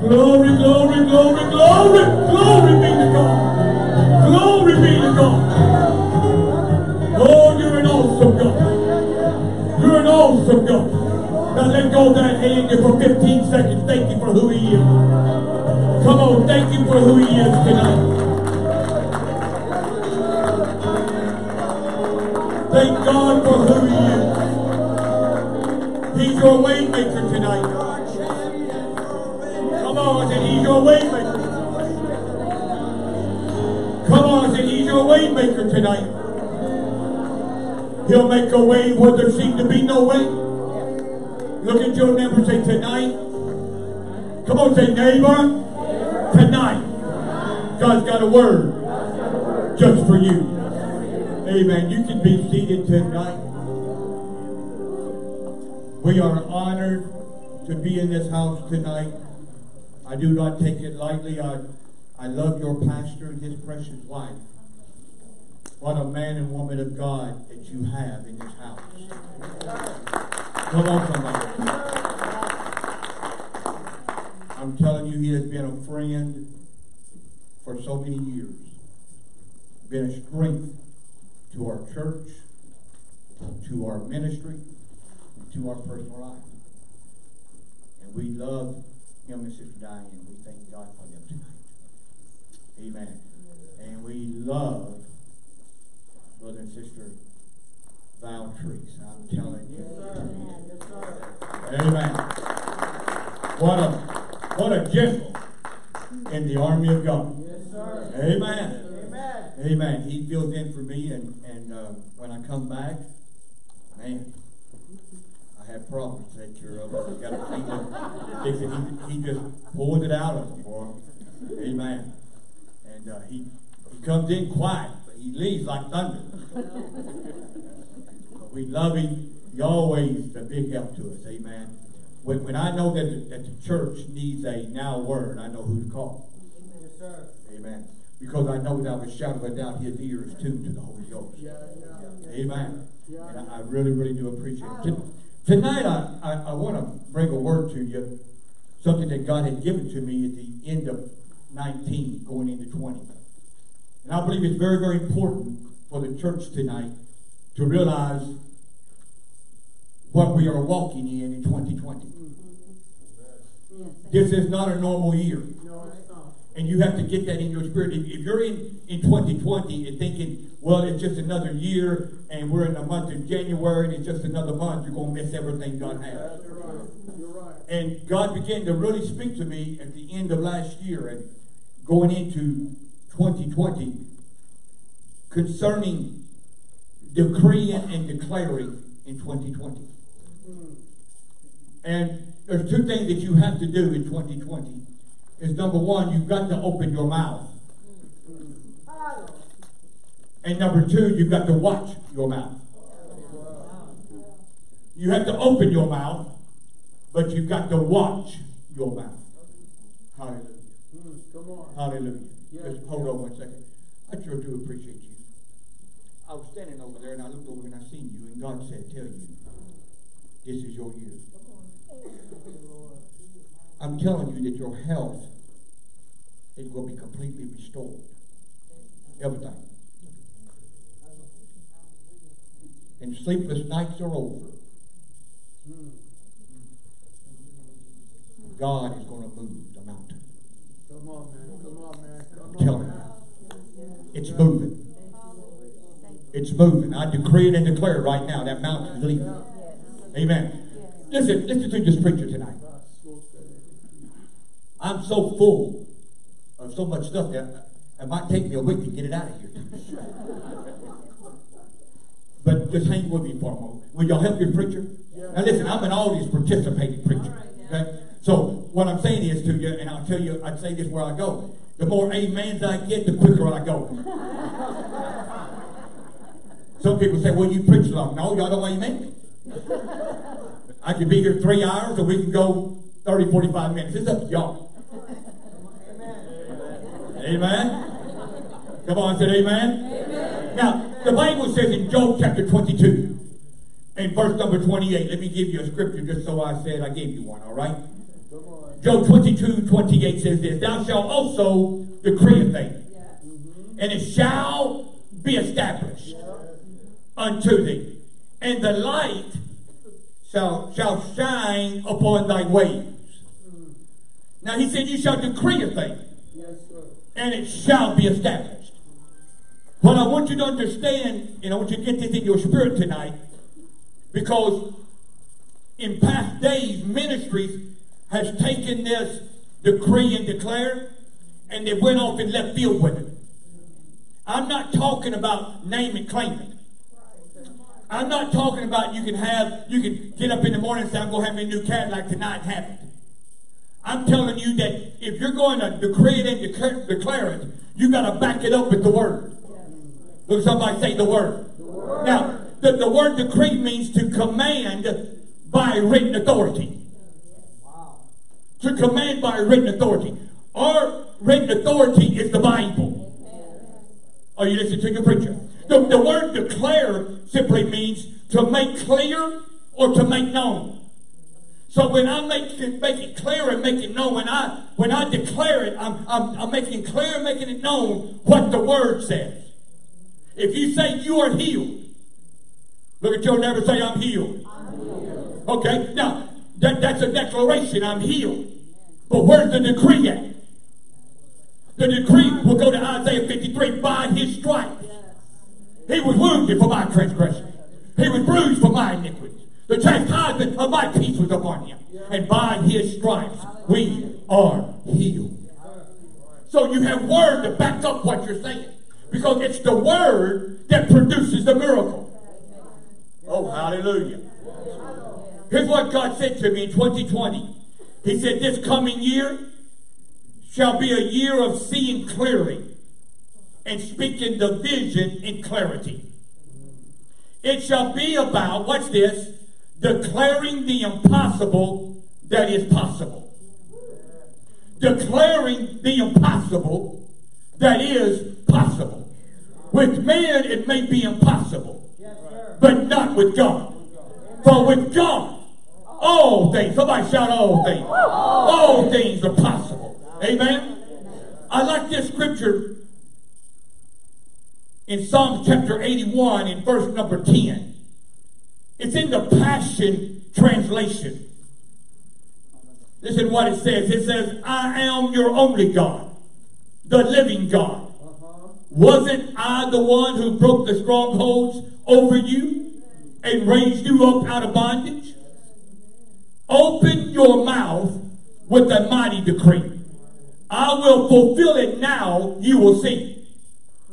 Glory, glory, glory, glory, glory be to God. Glory be to God. Oh, you're an awesome God. You're an awesome God. Now let go of that hand for 15 seconds. Thank you for who he is. Come on, thank you for who he is tonight. Thank God for who he is. He's your way maker tonight. Your way. Come on, said he's your way maker tonight. He'll make a way where there seemed to be no way. Look at your neighbor say tonight. Come on, say neighbor. Tonight. God's got a word just for you. Amen. You can be seated tonight. We are honored to be in this house tonight. I do not take it lightly. I, I love your pastor and his precious wife. What a man and woman of God that you have in this house. Come on, somebody. I'm telling you, he has been a friend for so many years. Been a strength to our church, to our ministry, to our personal life. And we love him and Sister Diane. We thank God for them tonight. Amen. And we love Brother and Sister Val Trees. I'm telling you. Amen. What a what a general in the army of God. Yes, sir. Amen. Amen. Amen. He fills in for me, and and uh, when I come back, man, I have problems to take care of. I got to he, he, he just pulls it out of me, boy. Amen. And uh, he he comes in quiet, but he leaves like thunder. but we love him. He always a big help to us. Amen. When, when I know that the, that the church needs a now word, I know who to call. Yes, sir. Amen because I know without a shadow of a doubt his ear is tuned to the Holy Ghost. Yeah, yeah. Amen. Yeah. And I, I really, really do appreciate it. Tonight, I, I, I want to bring a word to you, something that God had given to me at the end of 19, going into 20. And I believe it's very, very important for the church tonight to realize what we are walking in in 2020. Mm-hmm. This is not a normal year. No, it's not. And you have to get that in your spirit. If, if you're in, in 2020 and thinking, well, it's just another year and we're in the month of January and it's just another month, you're going to miss everything God has. That's right. You're right. And God began to really speak to me at the end of last year and going into 2020 concerning decreeing and declaring in 2020. Mm-hmm. And there's two things that you have to do in 2020. Is number one, you've got to open your mouth. And number two, you've got to watch your mouth. You have to open your mouth, but you've got to watch your mouth. Hallelujah. Come on. Hallelujah. Just hold on one second. I sure do appreciate you. I was standing over there and I looked over and I seen you, and God said, Tell you, this is your year. I'm telling you that your health is going to be completely restored. Everything. And sleepless nights are over. God is going to move the mountain. Come on, man. Come on, man. Come I'm on. telling you. It's moving. It's moving. I decree it and declare it right now. That mountain is leaving. Amen. Listen, listen to this preacher tonight. I'm so full of so much stuff that it might take me a week to get it out of here. but just hang with me for a moment. Will y'all help your preacher? Now listen, I'm an audience participating preacher. Okay? So what I'm saying is to you, and I'll tell you, I'd say this where I go. The more amens I get, the quicker I go. Some people say, well, you preach long. No, y'all don't amen. I could be here three hours or we can go 30, 45 minutes. It's up to y'all. Amen. Come on, say amen. amen. Now, the Bible says in Job chapter 22 and verse number 28, let me give you a scripture just so I said I gave you one, all right? Job 22, 28 says this, Thou shalt also decree a thing, and it shall be established unto thee. And the light shall, shall shine upon thy ways. Mm. Now he said, You shall decree a thing. And it shall be established. What I want you to understand, and I want you to get this in your spirit tonight, because in past days, ministries has taken this decree and declare, and they went off and left field with it. I'm not talking about name and claim it. I'm not talking about you can have, you can get up in the morning and say, I'm going to have me a new Cadillac tonight and have it. I'm telling you that if you're going to decree it and declare, declare it, you got to back it up with the word. Look, somebody say the word. Now, the, the word decree means to command by written authority. To command by written authority. Our written authority is the Bible. Are you listening to your preacher? The, the word declare simply means to make clear or to make known. So when I make it, make it clear and make it known, when I when I declare it, I'm, I'm, I'm making clear and making it known what the word says. If you say you are healed, look at your neighbor say I'm healed. Okay, now that, that's a declaration. I'm healed. But where's the decree at? The decree will go to Isaiah 53 by his stripes. He was wounded for my transgression. He was bruised for my iniquities. The chastisement of my peace was upon him. And by his stripes we are healed. So you have word to back up what you're saying. Because it's the word that produces the miracle. Oh, hallelujah. Here's what God said to me in 2020. He said, This coming year shall be a year of seeing clearly and speaking the vision in clarity. It shall be about, what's this? Declaring the impossible that is possible. Declaring the impossible that is possible. With man, it may be impossible, but not with God. For with God, all things, somebody shout all things, all things are possible. Amen. I like this scripture in Psalms chapter 81 in verse number 10. It's in the Passion Translation. Listen what it says. It says, I am your only God, the living God. Wasn't I the one who broke the strongholds over you and raised you up out of bondage? Open your mouth with a mighty decree. I will fulfill it now, you will see.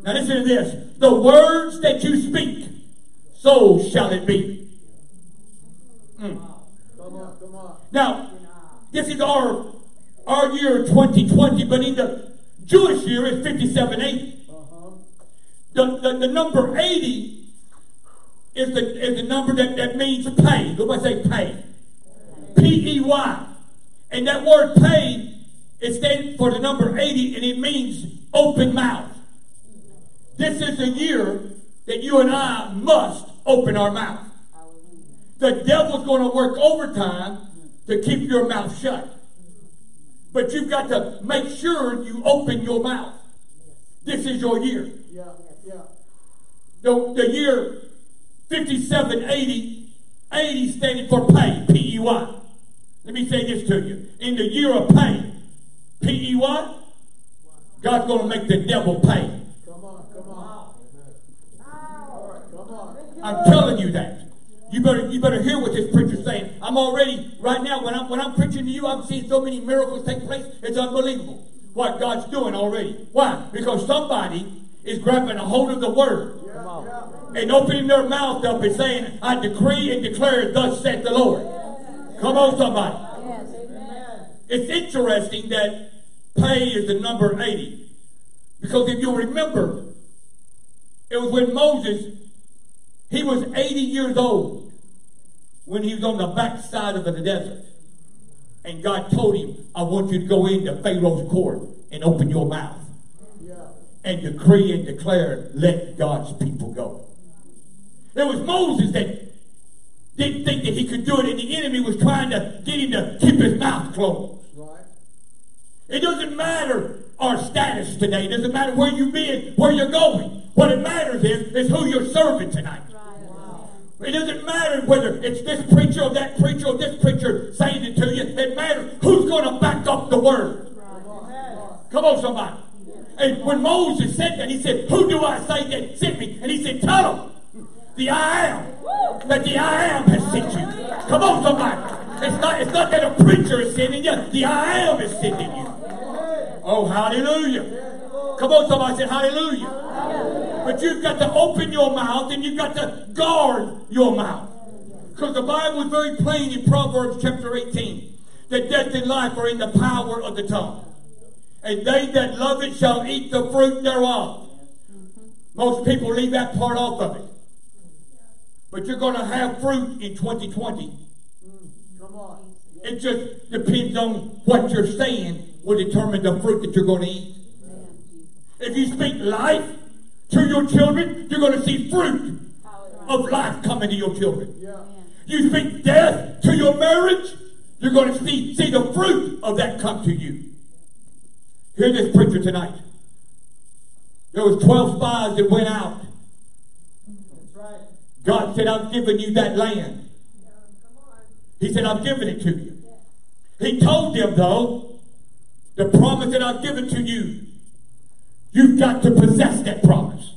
Now listen to this. The words that you speak, so shall it be. Mm. Come on, come on. Now, this is our our year 2020, but in the Jewish year it's 5780. Uh-huh. The, the, the number 80 is the, is the number that, that means pay. Everybody say pay. P-E-Y. And that word pay is stands for the number 80 and it means open mouth. This is a year that you and I must open our mouth. The devil's going to work overtime to keep your mouth shut. But you've got to make sure you open your mouth. This is your year. Yeah, yeah. The, the year 5780, 80 standing for pay, P-E-Y. Let me say this to you. In the year of pay, P-E-Y, God's going to make the devil pay. Come on, come on. Right, come on. I'm telling you that. You better, you better hear what this preacher's saying. I'm already, right now, when I'm, when I'm preaching to you, I'm seeing so many miracles take place. It's unbelievable what God's doing already. Why? Because somebody is grabbing a hold of the word and opening their mouth up and saying, I decree and declare, thus saith the Lord. Come on, somebody. It's interesting that pay is the number 80. Because if you remember, it was when Moses, he was 80 years old when he was on the backside of the desert. And God told him, I want you to go into Pharaoh's court and open your mouth Yeah. and decree and declare, let God's people go. It was Moses that didn't think that he could do it, and the enemy was trying to get him to keep his mouth closed. Right. It doesn't matter our status today. It doesn't matter where you've been, where you're going. What it matters is, is who you're serving tonight. It doesn't matter whether it's this preacher or that preacher or this preacher saying it to you. It matters who's going to back up the word. Come on, somebody. And when Moses said that, he said, Who do I say that sent me? And he said, Tell them the I am. That the I am has sent you. Come on, somebody. It's not, it's not that a preacher is sending you, the I am is sending you. Oh, hallelujah. Come on, somebody say hallelujah. But you've got to open your mouth and you've got to guard your mouth. Because the Bible is very plain in Proverbs chapter 18 that death and life are in the power of the tongue. And they that love it shall eat the fruit thereof. Most people leave that part off of it. But you're going to have fruit in 2020. Come on. It just depends on what you're saying will determine the fruit that you're going to eat. If you speak life to your children, you're going to see fruit of life coming to your children. You speak death to your marriage, you're going to see, see the fruit of that come to you. Hear this preacher tonight. There was 12 spies that went out. God said, I'm giving you that land. He said, I'm giving it to you. He told them, though, the promise that I've given to you, you've got to possess that promise.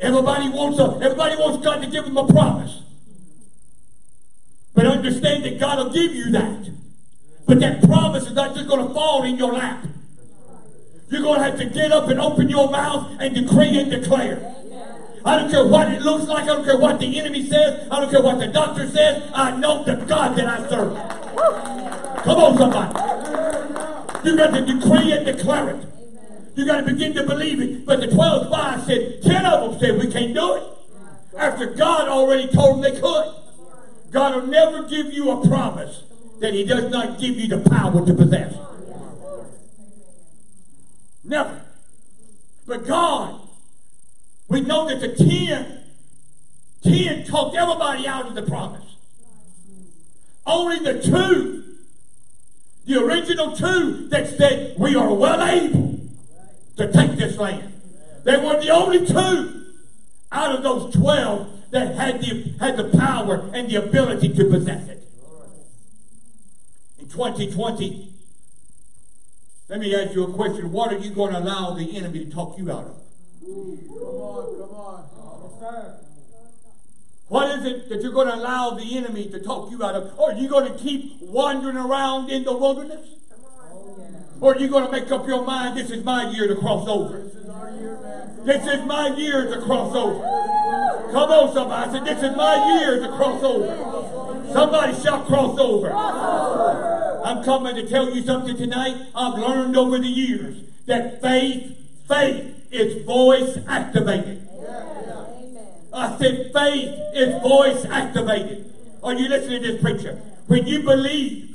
Everybody wants a, everybody wants God to give them a promise. But understand that God will give you that. But that promise is not just going to fall in your lap. You're going to have to get up and open your mouth and decree and declare. I don't care what it looks like. I don't care what the enemy says. I don't care what the doctor says. I know the God that I serve. Come on, somebody. You've got to decree and declare it. You got to begin to believe it. But the 12 spies said, 10 of them said, we can't do it. After God already told them they could. God will never give you a promise that he does not give you the power to possess. Never. But God we know that the ten, ten talked everybody out of the promise. Only the two, the original two that said, we are well able to take this land. They were the only two out of those 12 that had the, had the power and the ability to possess it. In 2020, let me ask you a question. What are you going to allow the enemy to talk you out of? Come on, come on. What is it that you're going to allow the enemy to talk you out of? Or are you going to keep wandering around in the wilderness? Or are you going to make up your mind, this is my year to cross over? This is my year to cross over. Come on, somebody. I said, this is my year to cross over. Somebody shall cross over. I'm coming to tell you something tonight. I've learned over the years that faith, faith is voice activated. I said faith is voice activated. Are you listening to this preacher? When you believe,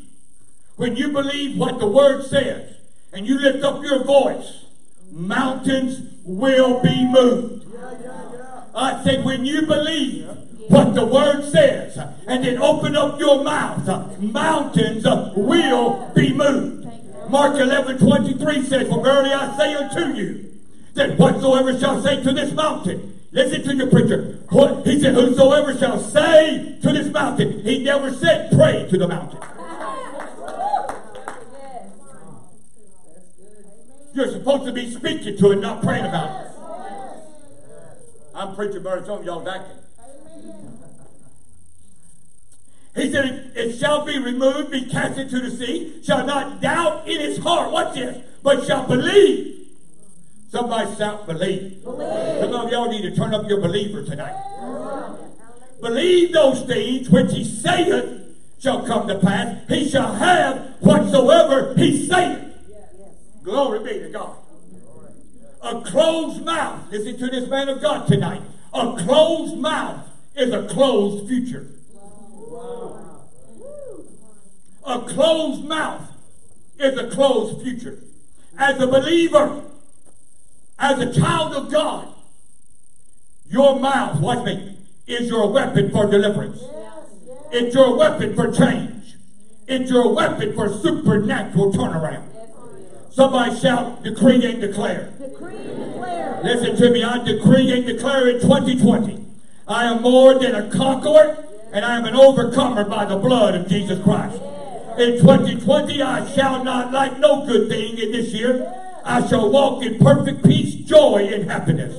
when you believe what the word says, and you lift up your voice, mountains will be moved. I said, when you believe what the word says, and then open up your mouth, mountains will be moved. Mark 11 23 says, For verily I say unto you, that whatsoever shall say to this mountain, listen to your preacher. He said, whosoever shall say to this mountain, he never said pray to the mountain. You're supposed to be speaking to it, not praying about it. I'm preaching, but some of y'all acting. He said, It shall be removed, be cast into the sea, shall not doubt in his heart. Watch this, but shall believe Somebody shout believe. believe. Some of y'all need to turn up your believer tonight. Yeah. Believe those things which he saith shall come to pass. He shall have whatsoever he saith. Glory be to God. A closed mouth. Listen to this man of God tonight. A closed mouth is a closed future. A closed mouth is a closed future. As a believer, as a child of God, your mouth, watch me, is your weapon for deliverance. It's your weapon for change. It's your weapon for supernatural turnaround. Somebody shout, decree and declare. Decree and declare. Listen to me. I decree and declare in 2020. I am more than a conqueror and I am an overcomer by the blood of Jesus Christ. In 2020, I shall not lack no good thing in this year. I shall walk in perfect peace, joy, and happiness.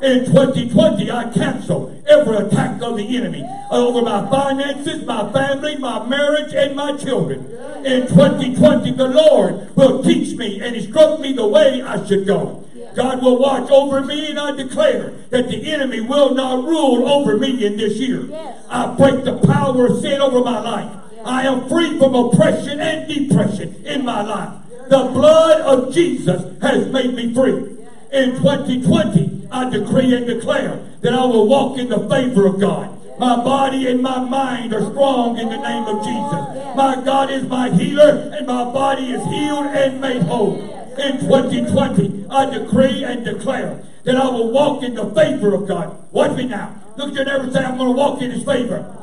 In 2020, I cancel every attack of the enemy over my finances, my family, my marriage, and my children. In 2020, the Lord will teach me and instruct me the way I should go. God will watch over me, and I declare that the enemy will not rule over me in this year. I break the power of sin over my life. I am free from oppression and depression in my life. The blood of Jesus has made me free. In 2020, I decree and declare that I will walk in the favor of God. My body and my mind are strong in the name of Jesus. My God is my healer, and my body is healed and made whole. In 2020, I decree and declare that I will walk in the favor of God. Watch me now. Look at your neighbor say, I'm going to walk in his favor.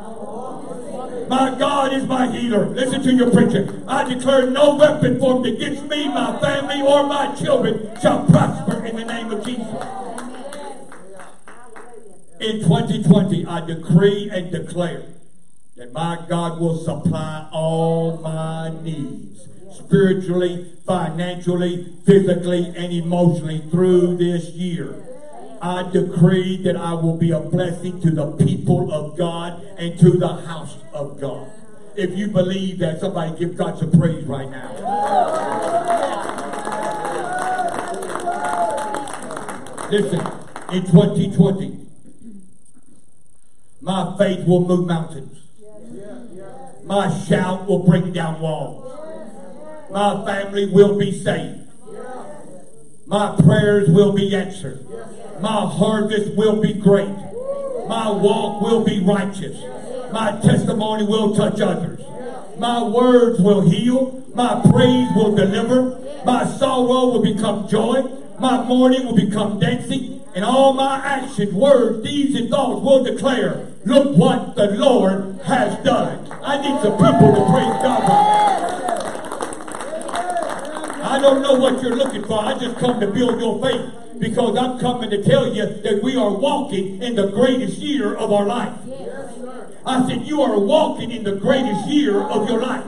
My God is my healer. Listen to your preacher. I declare no weapon formed against me, my family, or my children shall prosper in the name of Jesus. In 2020, I decree and declare that my God will supply all my needs spiritually, financially, physically, and emotionally through this year. I decree that I will be a blessing to the people of God and to the house of God. If you believe that, somebody give God some praise right now. Listen, in 2020, my faith will move mountains. My shout will bring down walls. My family will be saved. My prayers will be answered. My harvest will be great. My walk will be righteous. My testimony will touch others. My words will heal. My praise will deliver. My sorrow will become joy. My mourning will become dancing. And all my actions, words, deeds, and thoughts will declare, look what the Lord has done. I need some people to praise God. I don't know what you're looking for. I just come to build your faith because I'm coming to tell you that we are walking in the greatest year of our life. I said, You are walking in the greatest year of your life.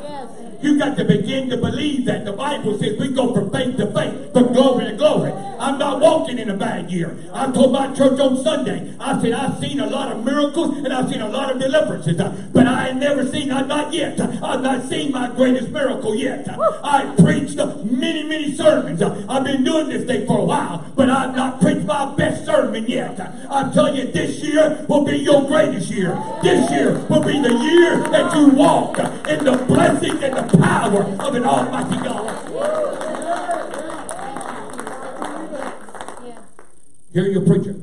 You got to begin to believe that. The Bible says we go from faith to faith, from glory to glory. I'm not walking in a bad year. I told my church on Sunday, I said, I've seen a lot of miracles and I've seen a lot of deliverances, but I ain't never seen, I've not yet, I've not seen my greatest miracle yet. I preached many, many sermons. I've been doing this thing for a while, but I've not preached my best sermon yet. I'm telling you, this year will be your greatest year. This year will be the year that you walk in the blessing and the power of an almighty God. Hear your preacher.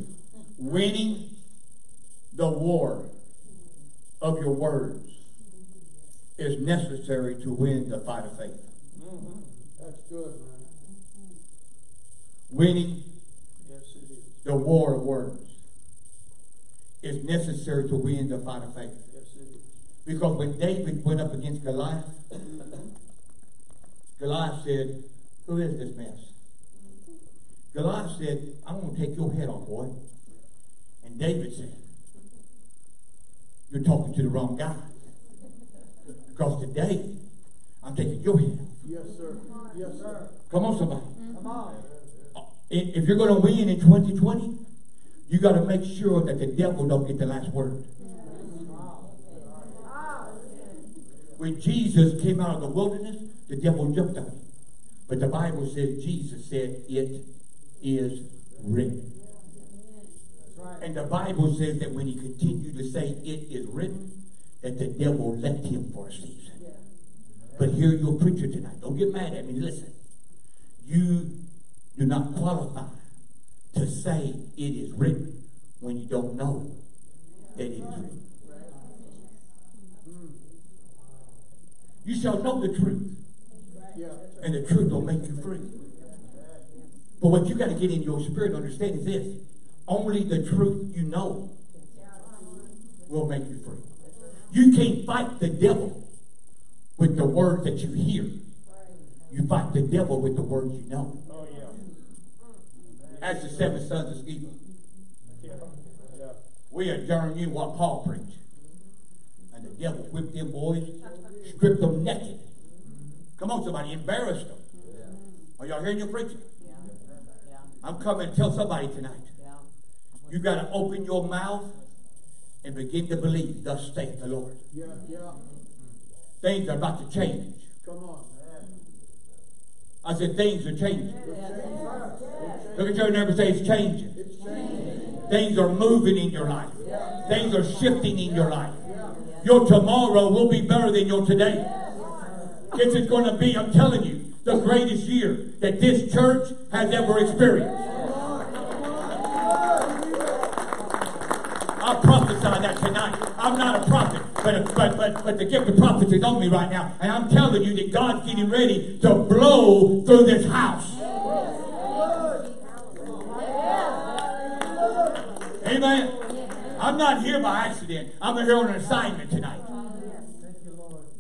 Winning the war of your words is necessary to win the fight of faith. Mm-hmm. That's good, man. Winning Yes, the war of words is necessary to win the fight of faith. Yes, it is. Because when David went up against Goliath, Goliath said, Who is this mess? Goliath said, I'm going to take your head off, boy. And David said, You're talking to the wrong guy. Because today, I'm taking your head off. Yes, sir. Yes, sir. Come on, somebody. Come on. Uh, if if you're going to win in 2020, you got to make sure that the devil don't get the last word. When Jesus came out of the wilderness, the devil jumped on him. But the Bible says Jesus said, It is written. And the Bible says that when he continued to say, It is written, that the devil left him for a season. But hear your preacher tonight. Don't get mad at me. Listen. You do not qualify to say it is written when you don't know that it is written. You shall know the truth, and the truth will make you free. But what you got to get in your spirit understand is this only the truth you know will make you free. You can't fight the devil with the word that you hear. You fight the devil with the words you know. As the seven sons of Sceva. We adjourn you what Paul preached. And the devil whipped them boys, stripped them naked. Come on, somebody, embarrassed them. Are y'all hearing your preaching? Yeah. Yeah. I'm coming to tell somebody tonight. Yeah. You got to open your mouth and begin to believe, thus saith the Lord. Yeah, yeah. Things are about to change. Come on. I said, things are changing. It's Look at your neighbor and say, it's changing. It's changing. Things are moving in your life. Things are shifting in your life. Your tomorrow will be better than your today. This is going to be, I'm telling you, the greatest year that this church has ever experienced. I prophesy that tonight. I'm not a prophet, but, but, but, but the gift of prophecy is on me right now. And I'm telling you that God's getting ready to blow through this house. Amen. I'm not here by accident. I'm here on an assignment tonight.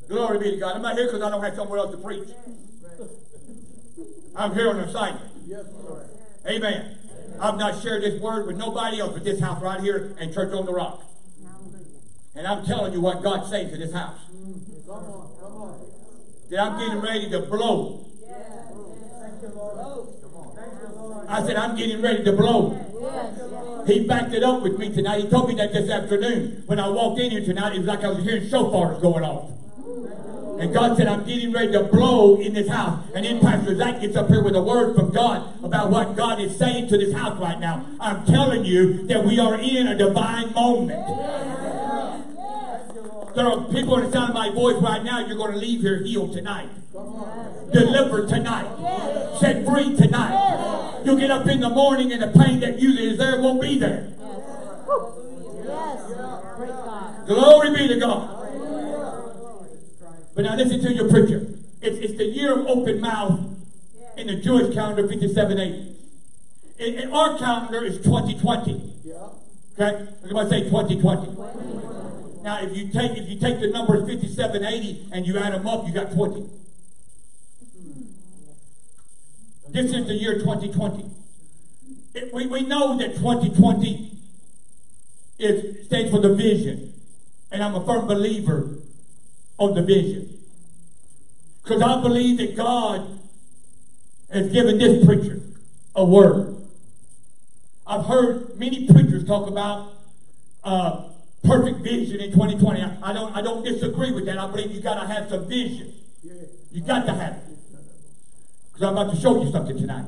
Glory be to God. I'm not here because I don't have somewhere else to preach. I'm here on an assignment. Amen. I've not shared this word with nobody else but this house right here and Church on the Rock. And I'm telling you what God's saying to this house. That I'm getting ready to blow. Thank you, Lord. Thank you, Lord. I said, I'm getting ready to blow. He backed it up with me tonight. He told me that this afternoon. When I walked in here tonight, it was like I was hearing shofars going off. And God said, I'm getting ready to blow in this house. And then Pastor Zach gets up here with a word from God about what God is saying to this house right now. I'm telling you that we are in a divine moment. There are people in the sound of my voice right now, you're going to leave here healed tonight. Delivered tonight. Set free tonight. You'll get up in the morning and the pain that usually is there won't be there. Yes. Glory be to God. But now listen to your preacher. It's, it's the year of open mouth in the Jewish calendar, 5780. In, in our calendar is 2020. Yeah. Okay? Everybody say 2020. Now, if you take if you take the numbers 5780 and you add them up, you got 20. This is the year 2020. It- we, we know that 2020 is, stands for the vision. And I'm a firm believer of the vision. Because I believe that God has given this preacher a word. I've heard many preachers talk about uh, perfect vision in 2020. I, I don't I don't disagree with that. I believe you got to have some vision. You got to have it. Because I'm about to show you something tonight.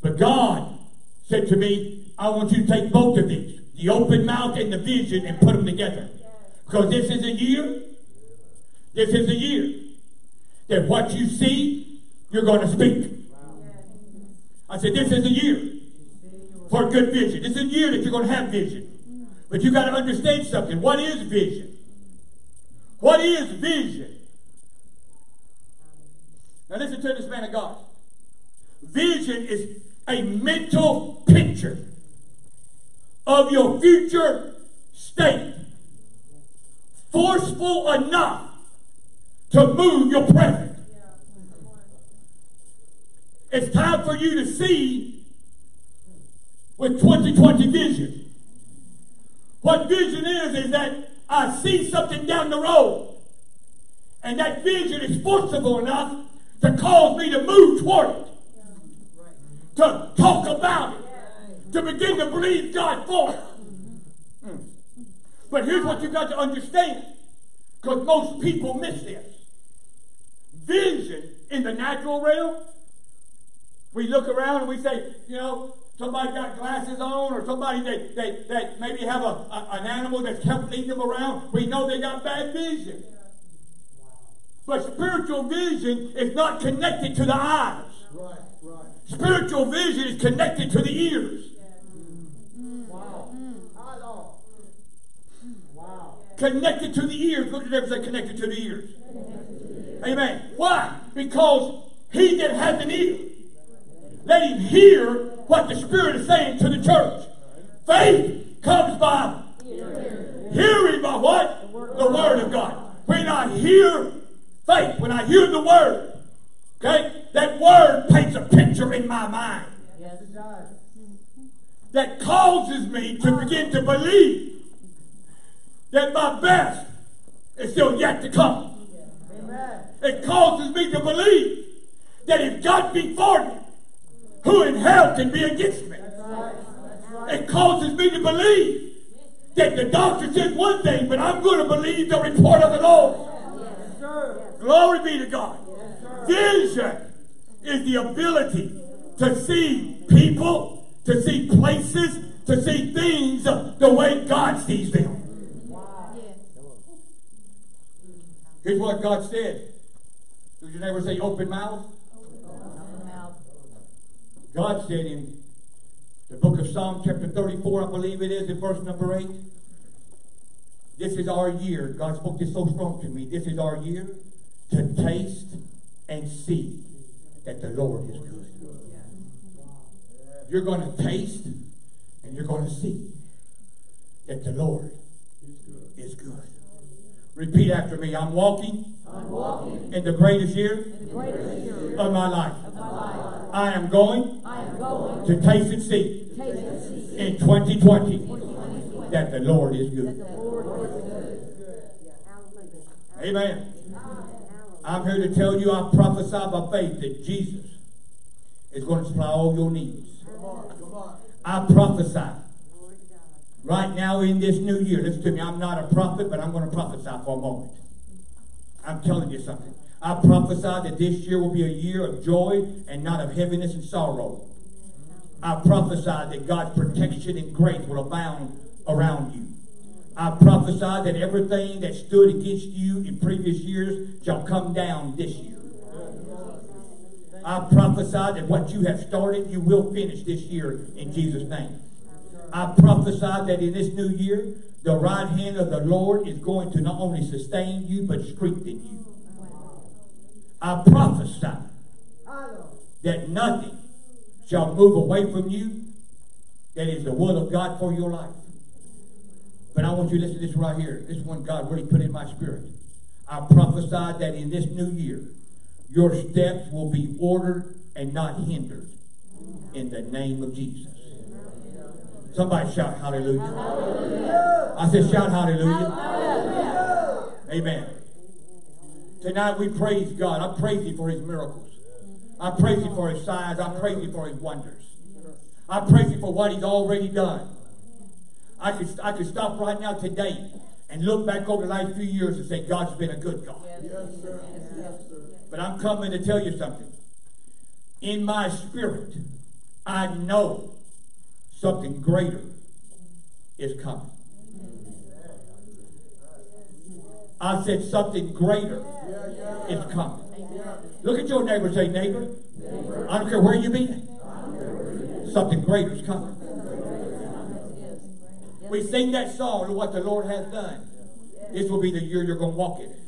But God said to me, I want you to take both of these, the open mouth and the vision, and put them together. Because this is a year, this is a year that what you see, you're going to speak. I said, this is a year for good vision. This is a year that you're going to have vision. But you got to understand something. What is vision? What is vision? Now listen to this man of God. Vision is a mental picture of your future state. Forceful enough to move your present. It's time for you to see with 2020 vision. What vision is, is that I see something down the road. And that vision is forcible enough to cause me to move toward it. To talk about it. To begin to believe God for it. But here's what you got to understand. Because most people miss this. Vision in the natural realm, we look around and we say, you know, somebody got glasses on or somebody that, that, that maybe have a, a, an animal that's kept leading them around. We know they got bad vision. But spiritual vision is not connected to the eyes. Right, right. Spiritual vision is connected to the ears. Wow. Wow. Connected to the ears. Look at say connected to the ears. Amen. Why? Because he that has an ear, let him hear what the Spirit is saying to the church. Faith comes by hearing by what? The Word of God. When I hear faith, when I hear the Word, Okay? That word paints a picture in my mind Yes. It does. that causes me to begin to believe that my best is still yet to come. It causes me to believe that if God be for me, who in hell can be against me? It causes me to believe that the doctor says one thing, but I'm going to believe the report of the Lord. Glory be to God. Vision is the ability to see people, to see places, to see things the way God sees them. Here's what God said. Did you never say open mouth? God said in the book of Psalm, chapter 34, I believe it is, in verse number 8. This is our year. God spoke this so strong to me. This is our year to taste and see that the Lord is good. You're going to taste and you're going to see that the Lord is good. Repeat after me. I'm walking, I'm walking in the greatest year the greatest year of my life. of my life. I am going I am going to taste and see taste and see in 2020 2020 that the Lord is that good. the Lord is good. Amen. I'm here to tell you I prophesy by faith that Jesus is going to supply all your needs. Come on. Come on. I prophesy right now in this new year. Listen to me. I'm not a prophet, but I'm going to prophesy for a moment. I'm telling you something. I prophesy that this year will be a year of joy and not of heaviness and sorrow. I prophesy that God's protection and grace will abound around you. I prophesy that everything that stood against you in previous years shall come down this year. I prophesy that what you have started, you will finish this year in Jesus' name. I prophesy that in this new year, the right hand of the Lord is going to not only sustain you, but strengthen you. I prophesy that nothing shall move away from you that is the will of God for your life. But I want you to listen to this right here. This one God really put in my spirit. I prophesy that in this new year, your steps will be ordered and not hindered in the name of Jesus. Somebody shout hallelujah. I said shout hallelujah. Amen. Tonight we praise God. I praise Him for His miracles. I praise Him for His signs. I praise Him for His wonders. I praise Him for what He's already done. I could, I could stop right now today and look back over the last few years and say, God's been a good God. Yes, sir. Yes, sir. But I'm coming to tell you something. In my spirit, I know something greater is coming. I said something greater is coming. Look at your neighbor say, neighbor, I don't care where you been. Something greater is coming. We sing that song, of what the Lord has done. This will be the year you're going to walk in it.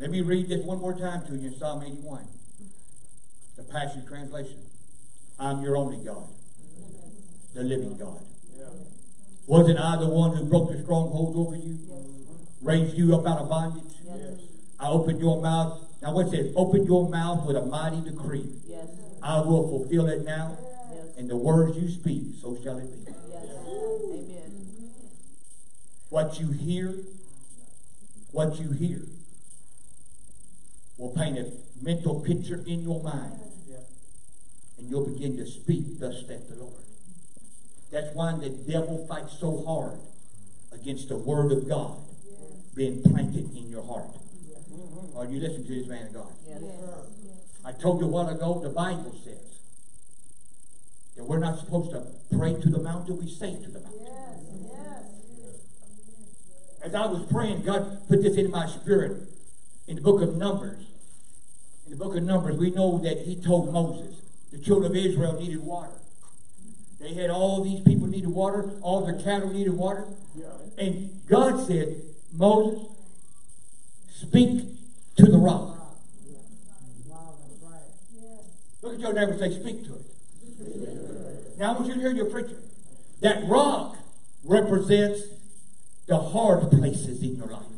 Let me read this one more time to you in Psalm 81, the Passion Translation. I'm your only God, the living God. Wasn't I the one who broke the strongholds over you? Raised you up out of bondage? I opened your mouth. Now what's this? Open your mouth with a mighty decree. Yes. I will fulfill it now. Yes. And the words you speak, so shall it be. Yes. Amen. What you hear, what you hear, will paint a mental picture in your mind. And you'll begin to speak, thus saith the Lord. That's why the devil fights so hard against the word of God being planted in your heart. Are you listening to this man of God? Yes. I told you a while ago, the Bible says that we're not supposed to pray to the mountain, we say to the mountain. As I was praying, God put this in my spirit in the book of Numbers. In the book of Numbers, we know that He told Moses the children of Israel needed water. They had all these people needed water, all their cattle needed water. And God said, Moses, speak to the rock. Wow, that's right. Look at your neighbor and say, speak to it. Now I want you to hear your preacher. That rock represents the hard places in your life.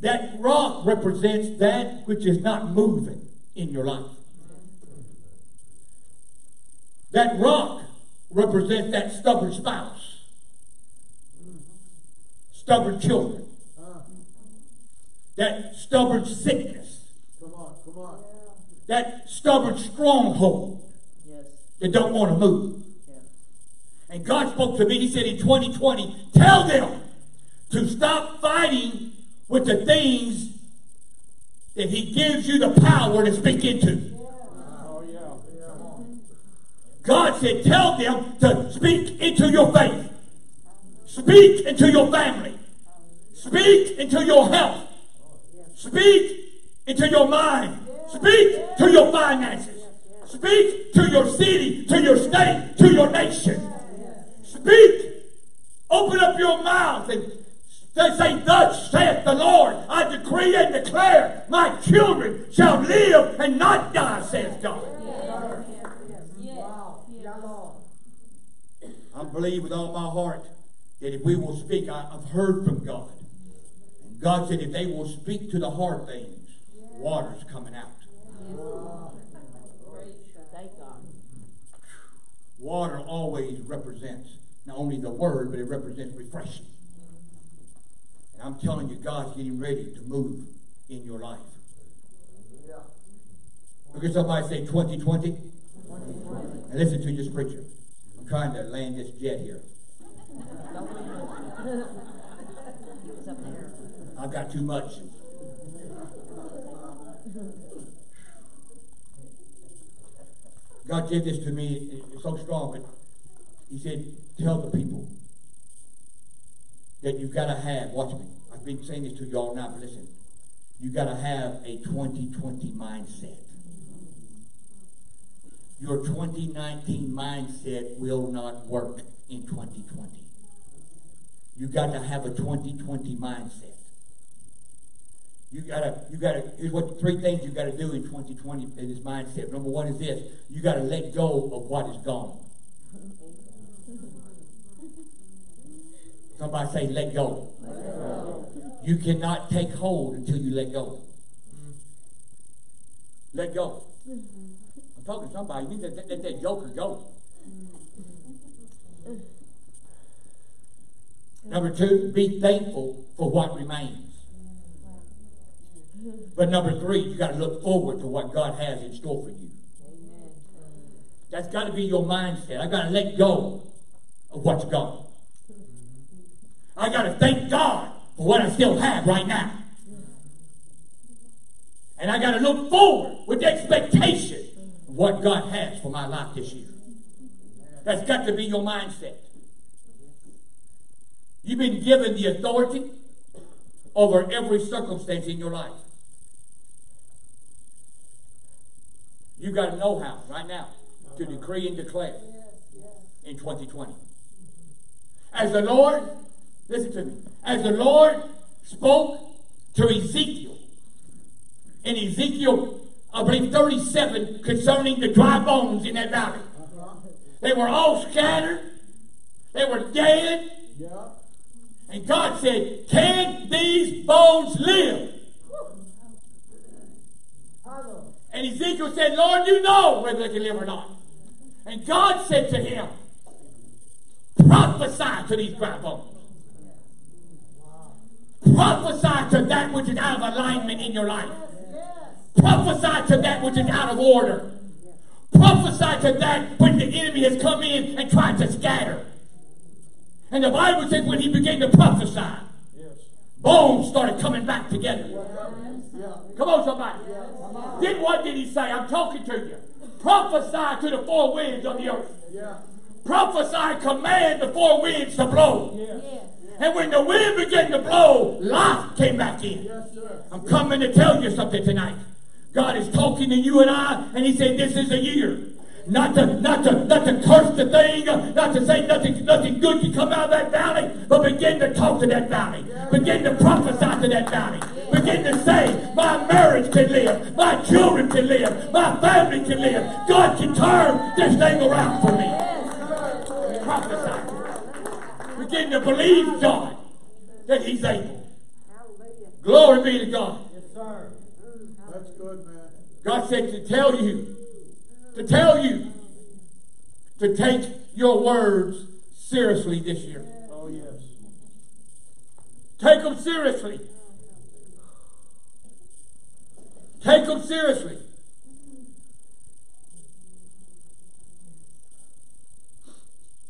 That rock represents that which is not moving in your life. That rock represents that stubborn spouse, stubborn children, that stubborn sickness, Come on, come on. that stubborn stronghold Yes. that don't want to move. Yeah. And God spoke to me. He said in 2020, tell them to stop fighting with the things that He gives you the power to speak into. God said, tell them to speak into your faith, speak into your family, speak into your health, speak into your mind, speak to your finances, speak to your city, to your state, to your nation. Speak. Open up your mouth and they say, Thus saith the Lord, I decree and declare, my children shall live and not die, says God. I believe with all my heart that if we will speak, I, I've heard from God. And God said if they will speak to the hard things, water's coming out. Water always represents not only the word, but it represents refreshing. And I'm telling you, God's getting ready to move in your life. Look at somebody say 2020. And listen to this preacher. I'm trying to land this jet here. I've got too much. God did this to me. So strong, but He said, Tell the people that you've got to have, watch me. I've been saying this to you all now, but listen. You've got to have a 2020 mindset. Your 2019 mindset will not work in 2020. You've got to have a 2020 mindset. You gotta, you gotta, here's what three things you gotta do in 2020 in this mindset. Number one is this. You gotta let go of what is gone. Somebody say, let go. You cannot take hold until you let go. Let go. I'm talking to somebody. You need to let, let that joker go. Number two, be thankful for what remains. But number three, you got to look forward to what God has in store for you. That's got to be your mindset. I got to let go of what's gone. I got to thank God for what I still have right now. And I got to look forward with expectation of what God has for my life this year. That's got to be your mindset. You've been given the authority over every circumstance in your life. You've got to know how right now to decree and declare in 2020. As the Lord, listen to me, as the Lord spoke to Ezekiel in Ezekiel, I believe 37, concerning the dry bones in that valley. They were all scattered, they were dead, Yeah. and God said, Can these bones live? And Ezekiel said, Lord, you know whether they can live or not. And God said to him, Prophesy to these dry bones. Prophesy to that which is out of alignment in your life. Prophesy to that which is out of order. Prophesy to that when the enemy has come in and tried to scatter. And the Bible says when he began to prophesy, bones started coming back together. Come on, somebody. Then what did he say? I'm talking to you. Prophesy to the four winds of the earth. Prophesy, command the four winds to blow. And when the wind began to blow, life came back in. Yes, sir. I'm coming to tell you something tonight. God is talking to you and I, and He said, This is a year. Not to, not to, not to curse the thing, not to say nothing, nothing good can come out of that valley, but begin to talk to that valley. Begin to prophesy to that valley. Begin to say, my marriage can live, my children can live, my family can live. God can turn this thing around for me. Prophesy. Begin to believe God that He's able. Glory be to God. Yes, sir. That's good, man. God said to tell you, to tell you to take your words seriously this year. Oh, yes. Take them seriously. Take them seriously.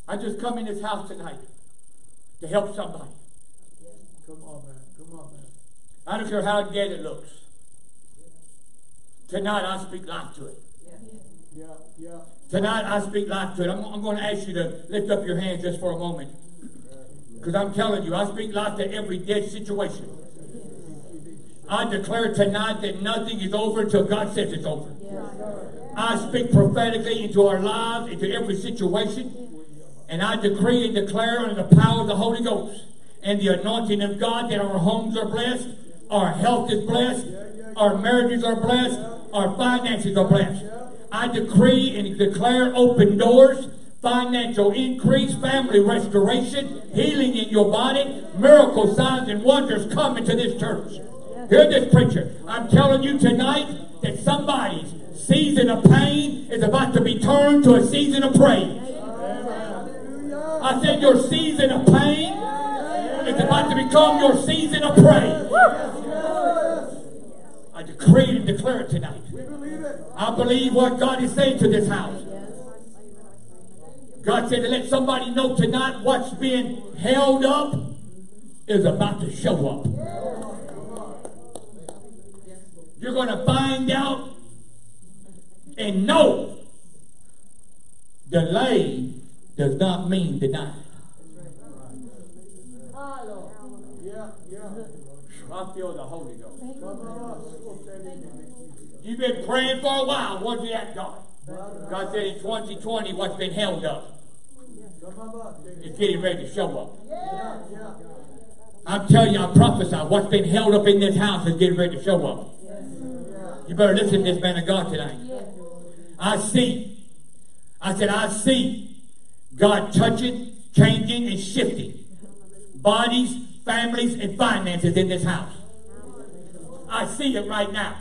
I just come in this house tonight to help somebody. Come on, man. Come on, man. I don't care how dead it looks. Tonight I speak life to it. Yeah, yeah. Tonight I speak life to it. I'm, I'm going to ask you to lift up your hands just for a moment. Because I'm telling you, I speak life to every dead situation. I declare tonight that nothing is over until God says it's over. I speak prophetically into our lives, into every situation. And I decree and declare under the power of the Holy Ghost and the anointing of God that our homes are blessed, our health is blessed, our marriages are blessed, our finances are blessed. I decree and declare open doors, financial increase, family restoration, healing in your body, miracle signs and wonders coming to this church. Hear this preacher. I'm telling you tonight that somebody's season of pain is about to be turned to a season of praise. I said your season of pain is about to become your season of praise. I decree and declare it tonight. I believe what God is saying to this house. God said to let somebody know tonight what's being held up is about to show up. You're going to find out and know delay does not mean yeah. I feel the Holy Ghost. You've been praying for a while. Where's you at, God? God said in 2020, what's been held up is getting ready to show up. I'm telling you, I prophesy, what's been held up in this house is getting ready to show up. You better listen to this man of God tonight. I see. I said, I see God touching, changing, and shifting bodies, families, and finances in this house. I see it right now.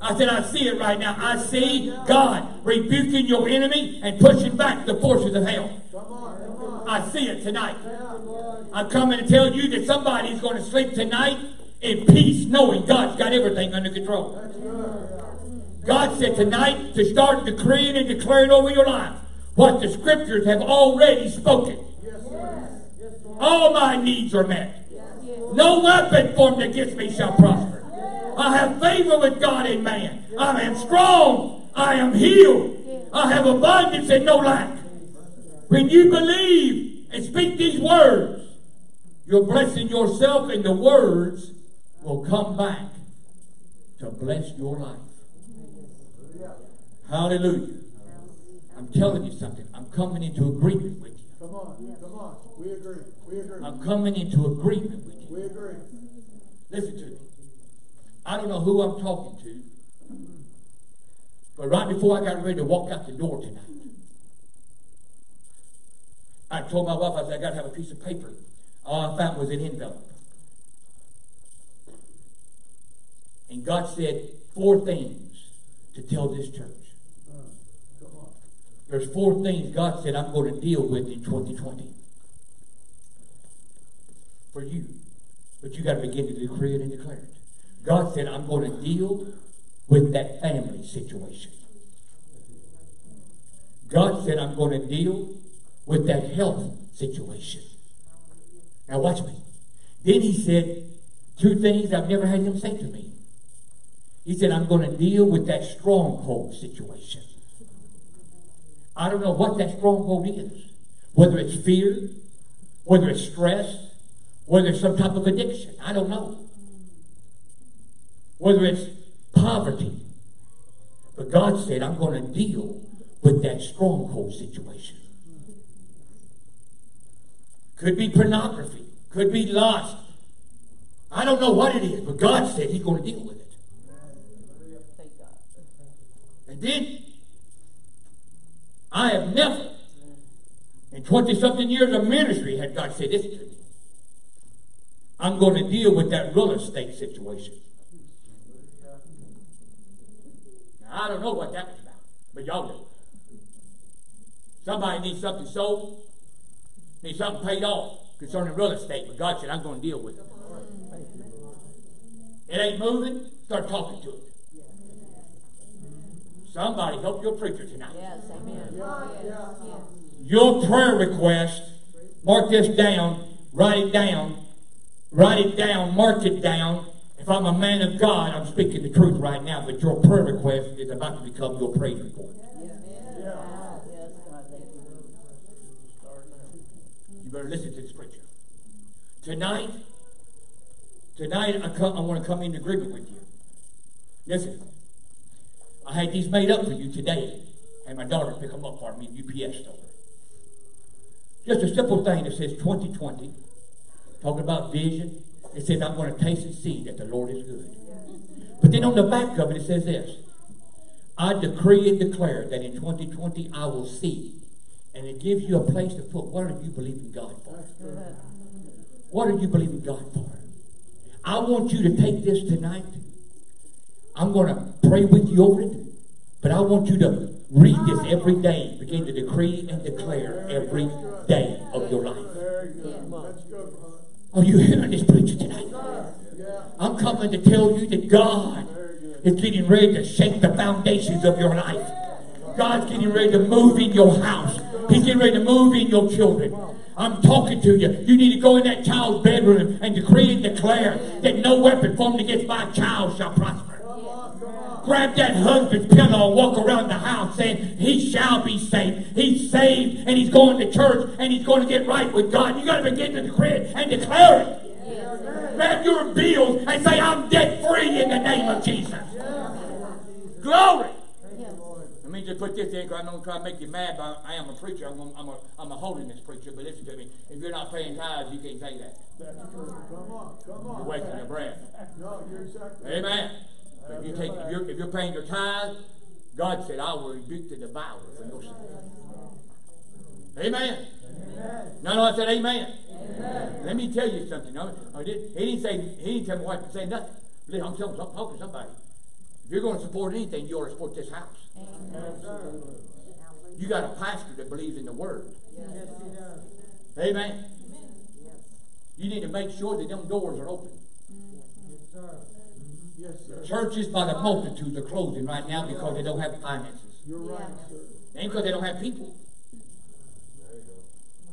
I said, I see it right now. I see God rebuking your enemy and pushing back the forces of hell. I see it tonight. I'm coming to tell you that somebody's going to sleep tonight in peace, knowing God's got everything under control. God said tonight to start decreeing and declaring over your life what the scriptures have already spoken. All my needs are met. No weapon formed against me shall prosper. I have favor with God and man. I am strong. I am healed. I have abundance and no lack. When you believe and speak these words, you're blessing yourself, and the words will come back to bless your life. Hallelujah. I'm telling you something. I'm coming into agreement with you. Come on, come on. We agree. We agree. I'm coming into agreement with you. We agree. Listen to me. I don't know who I'm talking to, but right before I got ready to walk out the door tonight, I told my wife, I said, I got to have a piece of paper. All I found was an envelope. And God said four things to tell this church. There's four things God said I'm going to deal with in 2020 for you. But you got to begin to decree it and declare it. God said, I'm going to deal with that family situation. God said, I'm going to deal with that health situation. Now, watch me. Then he said two things I've never had him say to me. He said, I'm going to deal with that stronghold situation. I don't know what that stronghold is. Whether it's fear, whether it's stress, whether it's some type of addiction. I don't know. Whether it's poverty. But God said, I'm going to deal with that stronghold situation. Could be pornography. Could be lust. I don't know what it is, but God said He's going to deal with it. And then, I have never In 20 something years of ministry, had God said this to me. I'm going to deal with that real estate situation. Now, I don't know what that was about, but y'all do. Somebody needs something sold, needs something paid off concerning real estate, but God said, I'm going to deal with it. It ain't moving, start talking to it. Somebody help your preacher tonight. Yes, amen. Yes, yes. Your prayer request, mark this down, write it down, write it down, mark it down. If I'm a man of God, I'm speaking the truth right now, but your prayer request is about to become your praise report. Yes, God, thank you. You better listen to this preacher. Tonight, tonight I, come, I want to come in agreement with you. Listen, I had these made up for you today, and my daughter pick them up for me at UPS store. Just a simple thing that says 2020, talking about vision. It says, I'm going to taste and see that the Lord is good. But then on the back of it, it says this I decree and declare that in 2020 I will see. And it gives you a place to put what are you believing God for? What are you believing God for? I want you to take this tonight. I'm going to pray with you over it. But I want you to read this every day. Begin to decree and declare every day of your life. Are you hearing this preacher tonight? I'm coming to tell you that God is getting ready to shake the foundations of your life. God's getting ready to move in your house. He's getting ready to move in your children. I'm talking to you. You need to go in that child's bedroom and decree and declare that no weapon formed against my child shall prosper. Grab that husband's pillow and walk around the house saying, He shall be saved. He's saved and he's going to church and he's going to get right with God. You got to begin to decree it and declare it. Grab your bills and say, I'm debt free in the name of Jesus. Glory. Let me just put this in because I'm not trying to make you mad, but I am a preacher. I'm a, I'm a, I'm a holiness preacher. But listen to me. If you're not paying tithes, you can't say that. Come on, come on. You're wasting your breath. No, you're exactly. Amen. If, you take, if, you're, if you're paying your tithe, God said, I will rebuke the devourer for your sake. Amen. No, no, I said amen. Let me tell you something. No, I did, he didn't say, he didn't tell me what to say nothing. Listen, I'm telling, I'm talking to somebody. If you're going to support anything, you ought to support this house. You got a pastor that believes in the word. Yes, he does. Amen. You need to make sure that them doors are open. Yes, sir. Churches by the multitudes are closing right now because they don't have finances. You're right, sir. It ain't because they don't have people.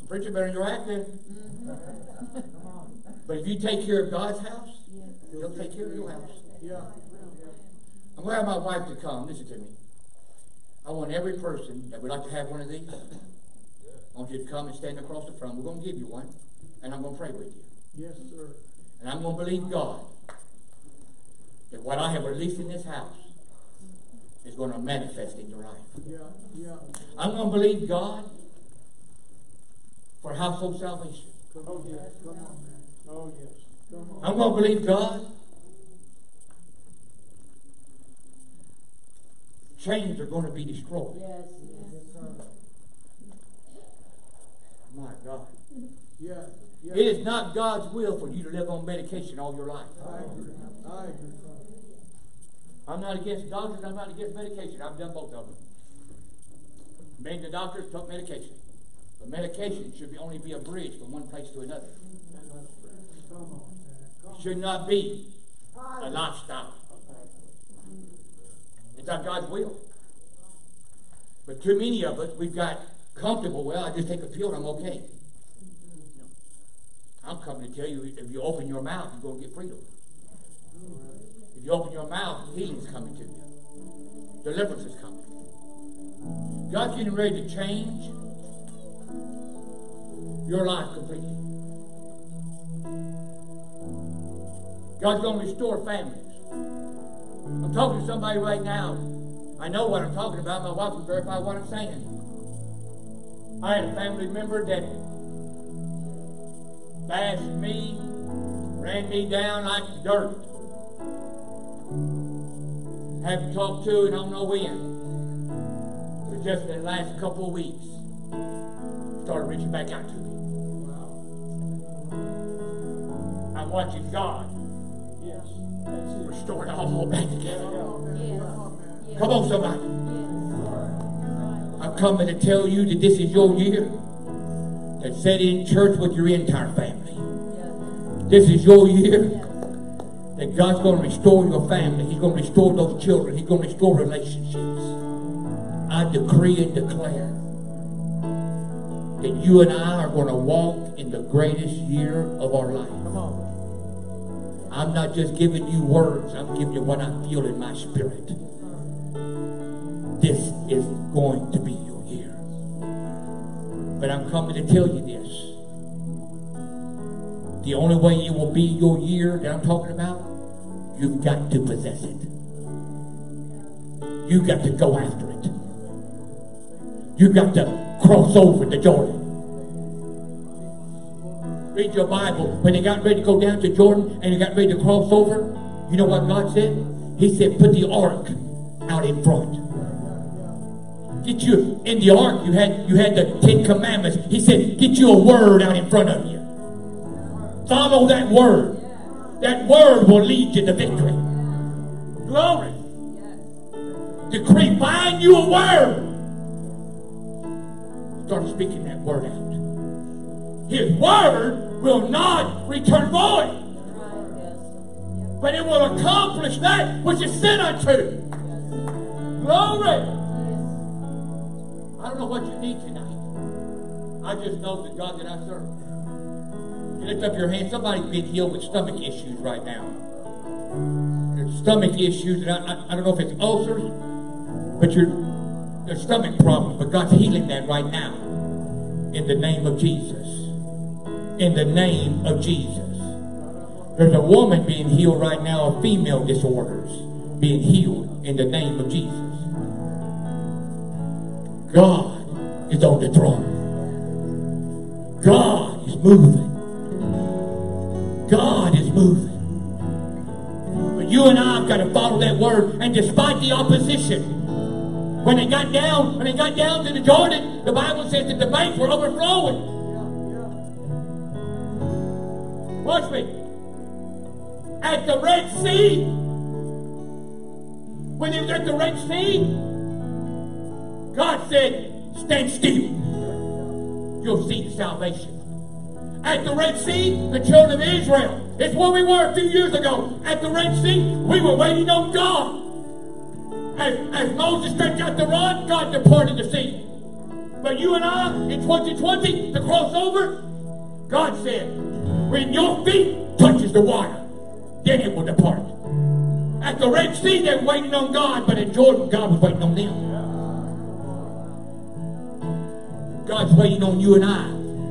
Preacher better interact then. Come on. But if you take care of God's house, He'll take care of your house. Yeah. I'm going to have my wife to come. Listen to me. I want every person that would like to have one of these. I want you to come and stand across the front. We're going to give you one, and I'm going to pray with you. Yes, sir. And I'm going to believe God that what I have released in this house is going to manifest in your life. Yeah, yeah. I'm going to believe God for household salvation. Oh, yes. Come on, man. Oh, yes. Come on. I'm going to believe God. Chains are going to be destroyed. Yes, Yes. My God. Yeah, yeah. It is not God's will for you to live on medication all your life. I agree. I agree. I'm not against doctors, I'm not against medication. I've done both of them. Been the doctors, took medication. But medication should be only be a bridge from one place to another. Should not be a lifestyle. It's not God's will. But too many of us, we've got comfortable. Well, I just take a pill and I'm okay. I'm coming to tell you, if you open your mouth, you're going to get freedom. If you open your mouth, healing's coming to you. Deliverance is coming. God's getting ready to change your life completely. God's going to restore families. I'm talking to somebody right now. I know what I'm talking about. My wife will verify what I'm saying. I had a family member that bashed me, ran me down like dirt. Haven't talked to and I don't know when. But just in the last couple of weeks. started reaching back out to me. I'm watching God Yes. That's it. restore it all back together. Yes. Come on, somebody. Yes. I'm coming to tell you that this is your year to sit in church with your entire family. Yes. This is your year Yes. That God's going to restore your family. He's going to restore those children. He's going to restore relationships. I decree and declare that you and I are going to walk in the greatest year of our life. Come on. I'm not just giving you words, I'm giving you what I feel in my spirit. This is going to be your year. But I'm coming to tell you this. The only way it will be your year that I'm talking about, you've got to possess it. You've got to go after it. You've got to cross over the Jordan. Read your Bible. When they got ready to go down to Jordan and they got ready to cross over, you know what God said? He said, put the ark out in front. Get you in the ark, you had you had the Ten Commandments. He said, get you a word out in front of you. Follow that word. That word will lead you to victory. Glory. Decree, find you a word. Start speaking that word out. His word will not return void, but it will accomplish that which is sent unto. Glory. I don't know what you need tonight. I just know the God that I serve. Lift up your hand. Somebody's being healed with stomach issues right now. There's stomach issues, and I, I, I don't know if it's ulcers, but you're, there's stomach problems, but God's healing that right now. In the name of Jesus. In the name of Jesus. There's a woman being healed right now of female disorders, being healed in the name of Jesus. God is on the throne. God is moving. God is moving. But you and I have got to follow that word, and despite the opposition, when they got down, when they got down to the Jordan, the Bible says that the banks were overflowing. Watch me. At the Red Sea, when they was at the Red Sea, God said, Stand still. You'll see the salvation. At the Red Sea, the children of Israel, it's where we were a few years ago. At the Red Sea, we were waiting on God. As, as Moses stretched out the rod, God departed the sea. But you and I, in 2020, to cross over, God said, when your feet touches the water, then it will depart. At the Red Sea, they're waiting on God, but in Jordan, God was waiting on them. God's waiting on you and I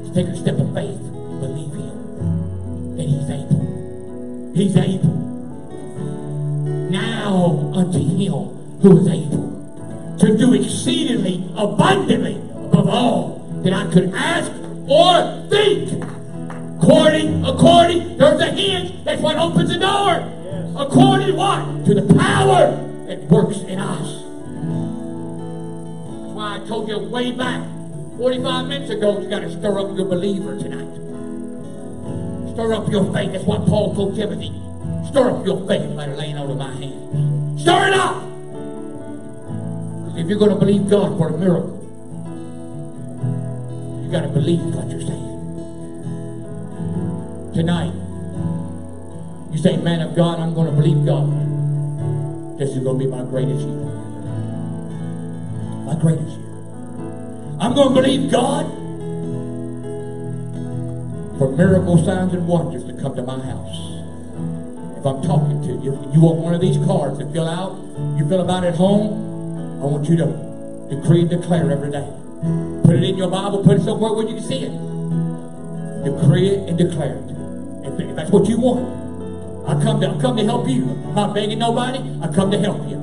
to take a step of faith believe Him that He's able. He's able. Now unto Him who is able to do exceedingly abundantly above all that I could ask or think. According, according, there's a hinge. That's what opens the door. According what? To the power that works in us. That's why I told you way back, 45 minutes ago, you got to stir up your believer tonight. Stir up your faith. That's what Paul told Timothy. Stir up your faith by laying out of my hand. Stir it up! Because if you're going to believe God for a miracle, you got to believe what you're saying. Tonight, you say, man of God, I'm going to believe God. This is going to be my greatest year. My greatest year. I'm going to believe God for miracle signs and wonders to come to my house. If I'm talking to you, you want one of these cards to fill out, you fill them out at home, I want you to decree and declare every day. Put it in your Bible, put it somewhere where you can see it. Decree it and declare it. If, if that's what you want, I come to I come to help you. I'm not begging nobody. I come to help you.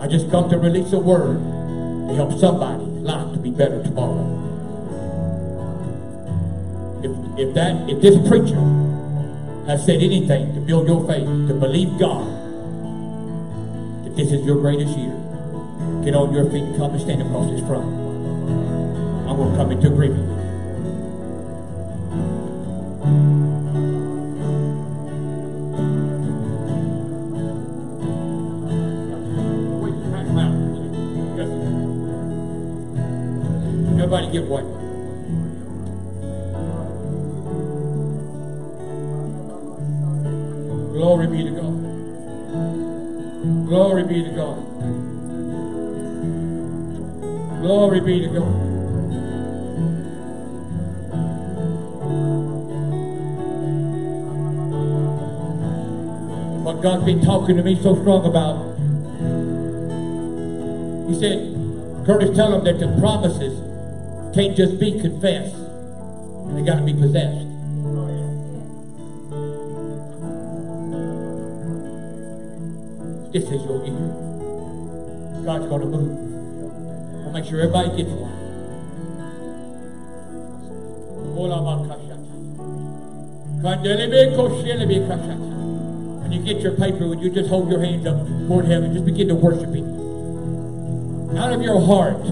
I just come to release a word to help somebody's life to be better tomorrow. If, that if this preacher has said anything to build your faith, to believe God, that this is your greatest year, get on your feet and come and stand across this front. I'm going to come into agreement talking to me so strong about. He said, Curtis, tell them that the promises can't just be confessed. They got to be possessed. This is your year. God's going to move. I'll make sure everybody gets one. When you get your paper, would you just hold your hands up toward heaven? Just begin to worship Him. Out of your heart.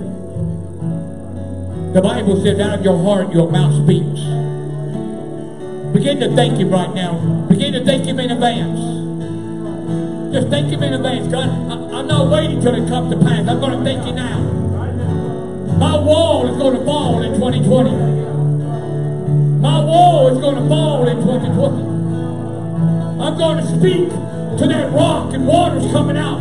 The Bible says, out of your heart, your mouth speaks. Begin to thank Him right now. Begin to thank Him in advance. Just thank Him in advance. God, I, am not waiting till it comes to pass. I'm going to thank you now. My wall is going to fall in 2020. My wall is going to fall in 2020. I'm going to speak to that rock and water's coming out.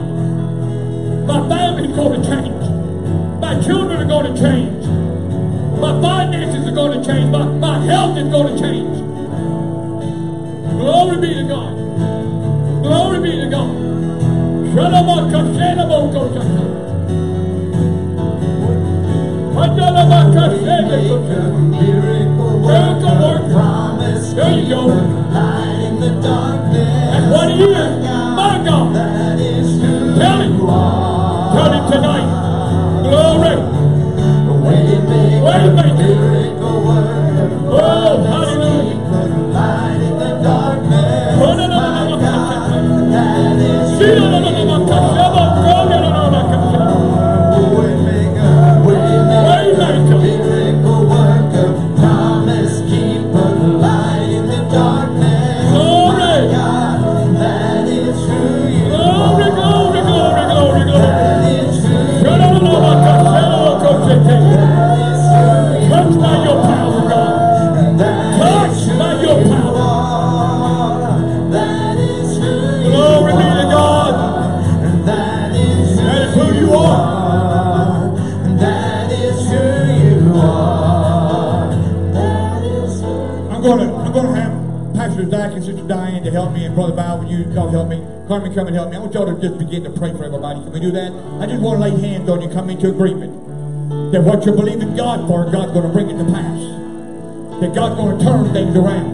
My family's going to change. My children are going to change. My finances are going to change. My, my health is going to change. Glory be to God. Glory be to God. Miracle worker. There you go. And what he is, my God. Tell him. Tell him tonight. Glory. Waymaker. Oh, to help me and Brother Bow, will you come help me? Carmen, come and help me. I want y'all to just begin to pray for everybody. Can we do that? I just want to lay hands on you, come into agreement. That what you're believing God for, God's going to bring it to pass. That God's going to turn things around.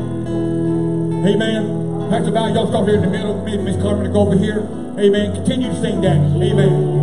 Amen. Pastor Bow, y'all start here in the middle. Me and Miss Carmen to go over here. Amen. Continue to sing that. Amen.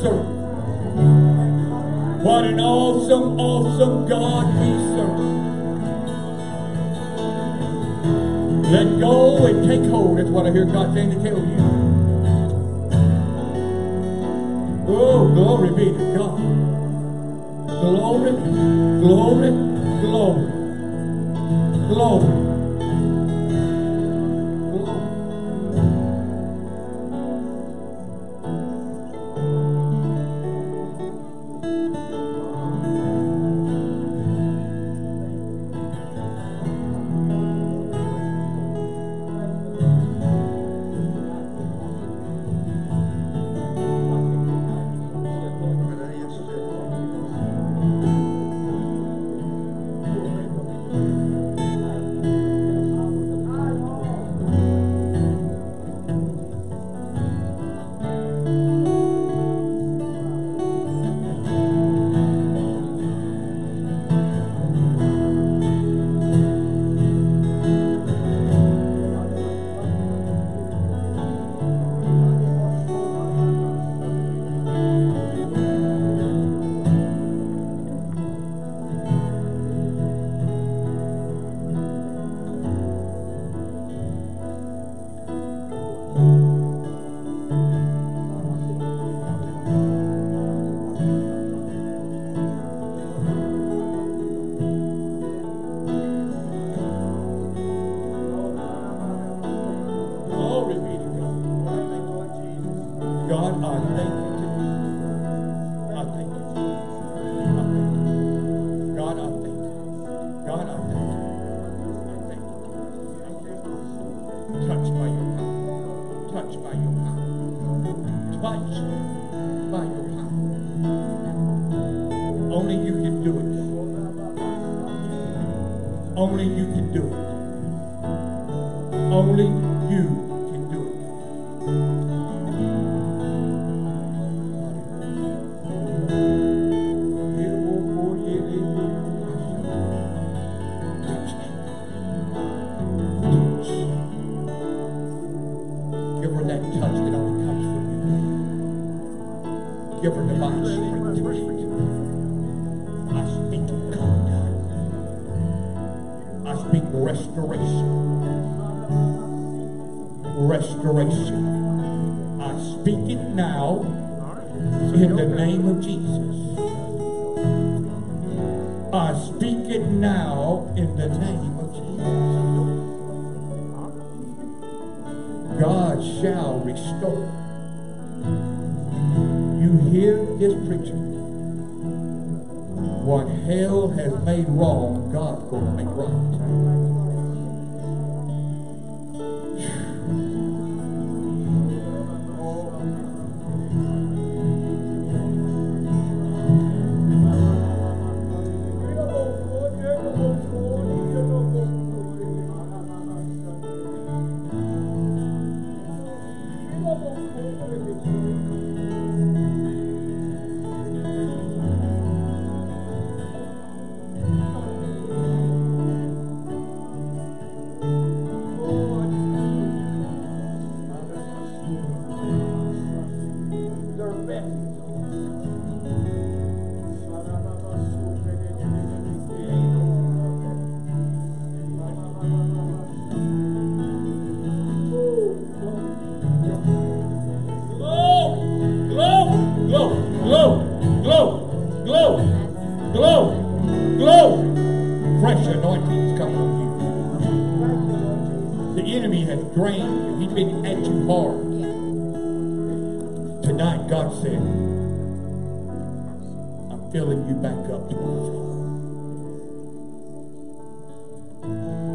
Serve. What an awesome, awesome God we serve. Let go and take hold. That's what I hear God saying to tell you. Oh, glory be to God. Glory, glory, glory, glory. glory. Glory Only you can do it. Only you said, I'm filling you back up to overflow.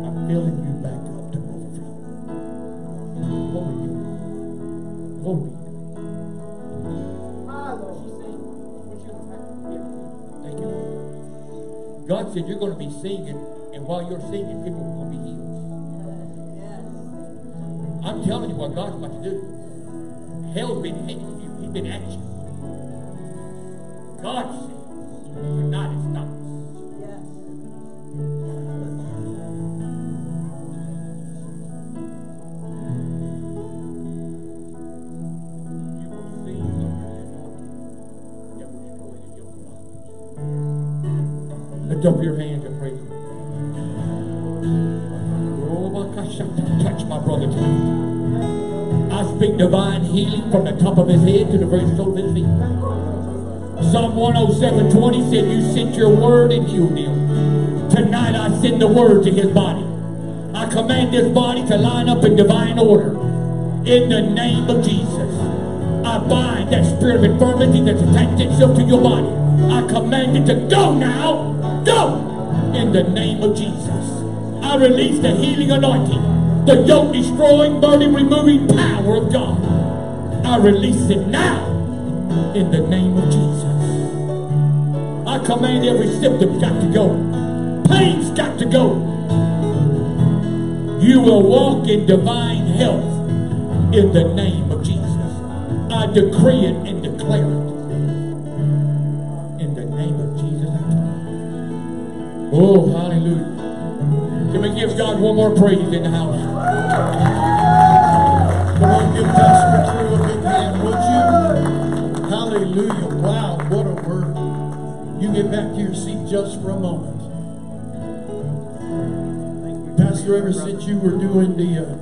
I'm filling you back up to overflow. Glory be to God. Glory be. Thank you. Lord. God said you're going to be singing, and while you're singing, people are going to be healed. I'm telling you what God's about to do. Hell's been hitting you. He's been answered. God says, you're not as dumb. up your hand. Divine healing from the top of his head to the very sole of his feet. Psalm 107 20 said, You sent your word and healed him. Tonight I send the word to his body. I command this body to line up in divine order. In the name of Jesus. I bind that spirit of infirmity that's attached itself to your body. I command it to go now. Go! In the name of Jesus. I release the healing anointing, the yoke destroying, burning, removing power of God. I release it now in the name of Jesus. I command every symptom got to go. Pain's got to go. You will walk in divine health in the name of Jesus. I decree it and declare it. In the name of Jesus. Oh, hallelujah. Can we give God one more praise in the house? Come give Pastor True big hand, would you? Hallelujah. Wow, what a word. You get back to your seat just for a moment. Pastor, ever since you were doing the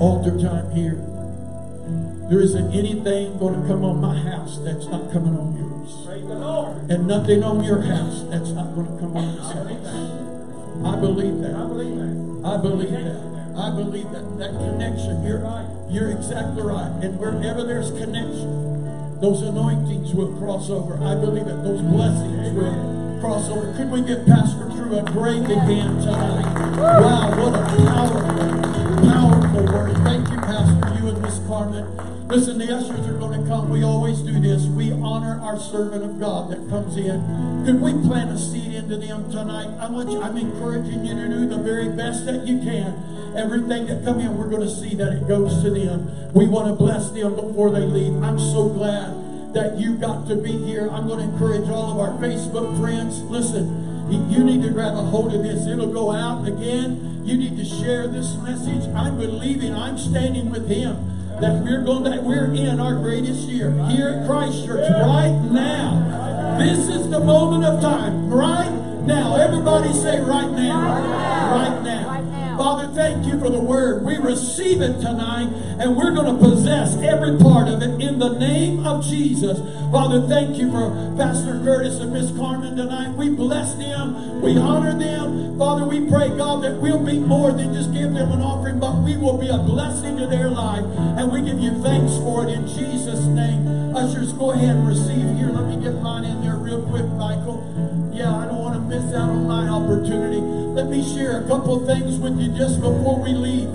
altar time here, there isn't anything going to come on my house that's not coming on yours. And nothing on your house that's not going to come on this house. I believe that. I believe that. I believe that. I believe that. That connection, you're right. You're exactly right. And wherever there's connection, those anointings will cross over. I believe that those blessings will cross over. Could we give Pastor True a big hand tonight? Wow, what a powerful, powerful word. Thank you, Pastor, you and Miss Carmen. Listen, the ushers are going to come. We always do this. We honor our servant of God that comes in. Could we plant a seed into them tonight? I want you, I'm encouraging you to do the very best that you can. Everything that come in, we're going to see that it goes to them. We want to bless them before they leave. I'm so glad that you got to be here. I'm going to encourage all of our Facebook friends. Listen, you- you need to grab a hold of this. It'll go out again. You need to share this message. I'm believing. I'm standing with him that we're going to we're in our greatest year here at Christ Church right now. This is the moment of time. Right now. Everybody say right now. Right now. Right now. Father, thank you for the word. We receive it tonight, and we're going to possess every part of it in the name of Jesus. Father, thank you for Pastor Curtis and Miss Carmen tonight. We bless them. We honor them. Father, we pray, God, that we'll be more than just give them an offering, but we will be a blessing to their life. And we give you thanks for it in Jesus' name. Ushers, go ahead and receive here. Let me get mine in there real quick, Michael. Yeah, I don't miss out on my opportunity. Let me share a couple things with you just before we leave.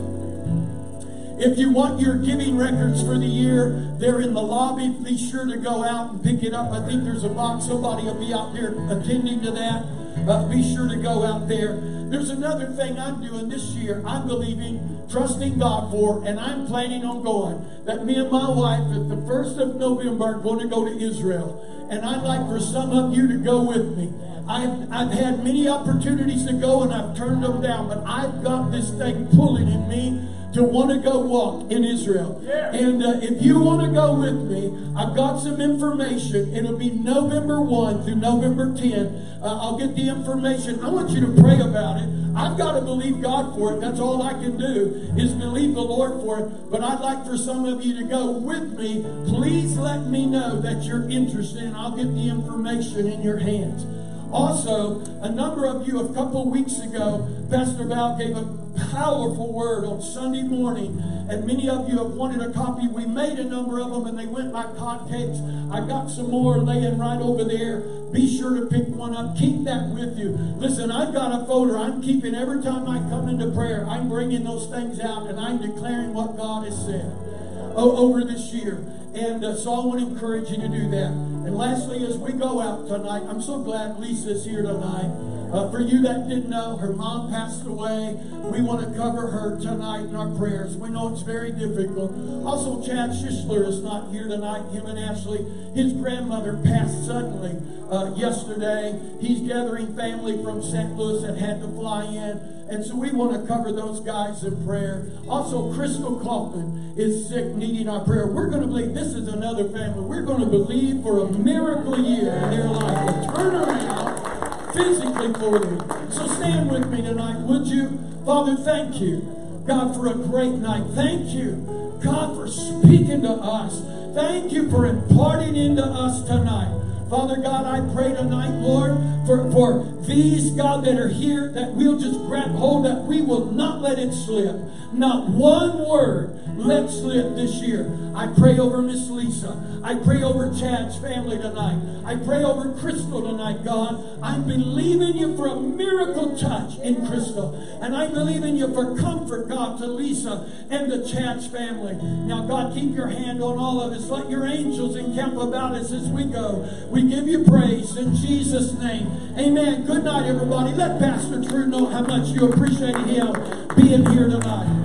If you want your giving records for the year, they're in the lobby. Be sure to go out and pick it up. I think there's a box. Somebody will be out there attending to that. Uh, be sure to go out there. There's another thing I'm doing this year. I'm believing, trusting God for, and I'm planning on going. That me and my wife at the 1st of November are going to go to Israel. And I'd like for some of you to go with me. I've, I've had many opportunities to go and I've turned them down, but I've got this thing pulling in me to want to go walk in Israel. And uh, if you want to go with me, I've got some information. It'll be November 1 through November 10. Uh, I'll get the information. I want you to pray about it. I've got to believe God for it. That's all I can do is believe the Lord for it. But I'd like for some of you to go with me. Please let me know that you're interested, and I'll get the information in your hands. Also, a number of you, a couple weeks ago, Pastor Val gave a powerful word on Sunday morning, and many of you have wanted a copy. We made a number of them, and they went like hotcakes. I got some more laying right over there. Be sure to pick one up. Keep that with you. Listen, I've got a folder I'm keeping every time I come into prayer. I'm bringing those things out, and I'm declaring what God has said over this year. And uh, so I want to encourage you to do that. And lastly, as we go out tonight, I'm so glad Lisa's here tonight. Uh, for you that didn't know, her mom passed away. We want to cover her tonight in our prayers. We know it's very difficult. Also, Chad Schishler is not here tonight. Him and Ashley, his grandmother passed suddenly uh, yesterday. He's gathering family from St. Louis that had to fly in. And so we want to cover those guys in prayer. Also, Crystal Kaufman is sick, needing our prayer. We're going to believe this is another family. We're going to believe for a miracle year in their life, a turnaround physically for you. So stand with me tonight, would you? Father, thank you, God, for a great night. Thank you, God, for speaking to us. Thank you for imparting into us tonight. Father God, I pray tonight, Lord, for, for these, God, that are here, that we'll just grab hold, that we will not let it slip. Not one word let slip this year. I pray over Miss Lisa. I pray over Chad's family tonight. I pray over Crystal tonight, God. I'm believing you for a miracle touch in Crystal. And I believe in you for comfort, God, to Lisa and the Chad's family. Now, God, keep your hand on all of us. Let your angels encamp about us as we go. We give you praise in Jesus' name. Amen. Good night, everybody. Let Pastor True know how much you appreciate him being here tonight.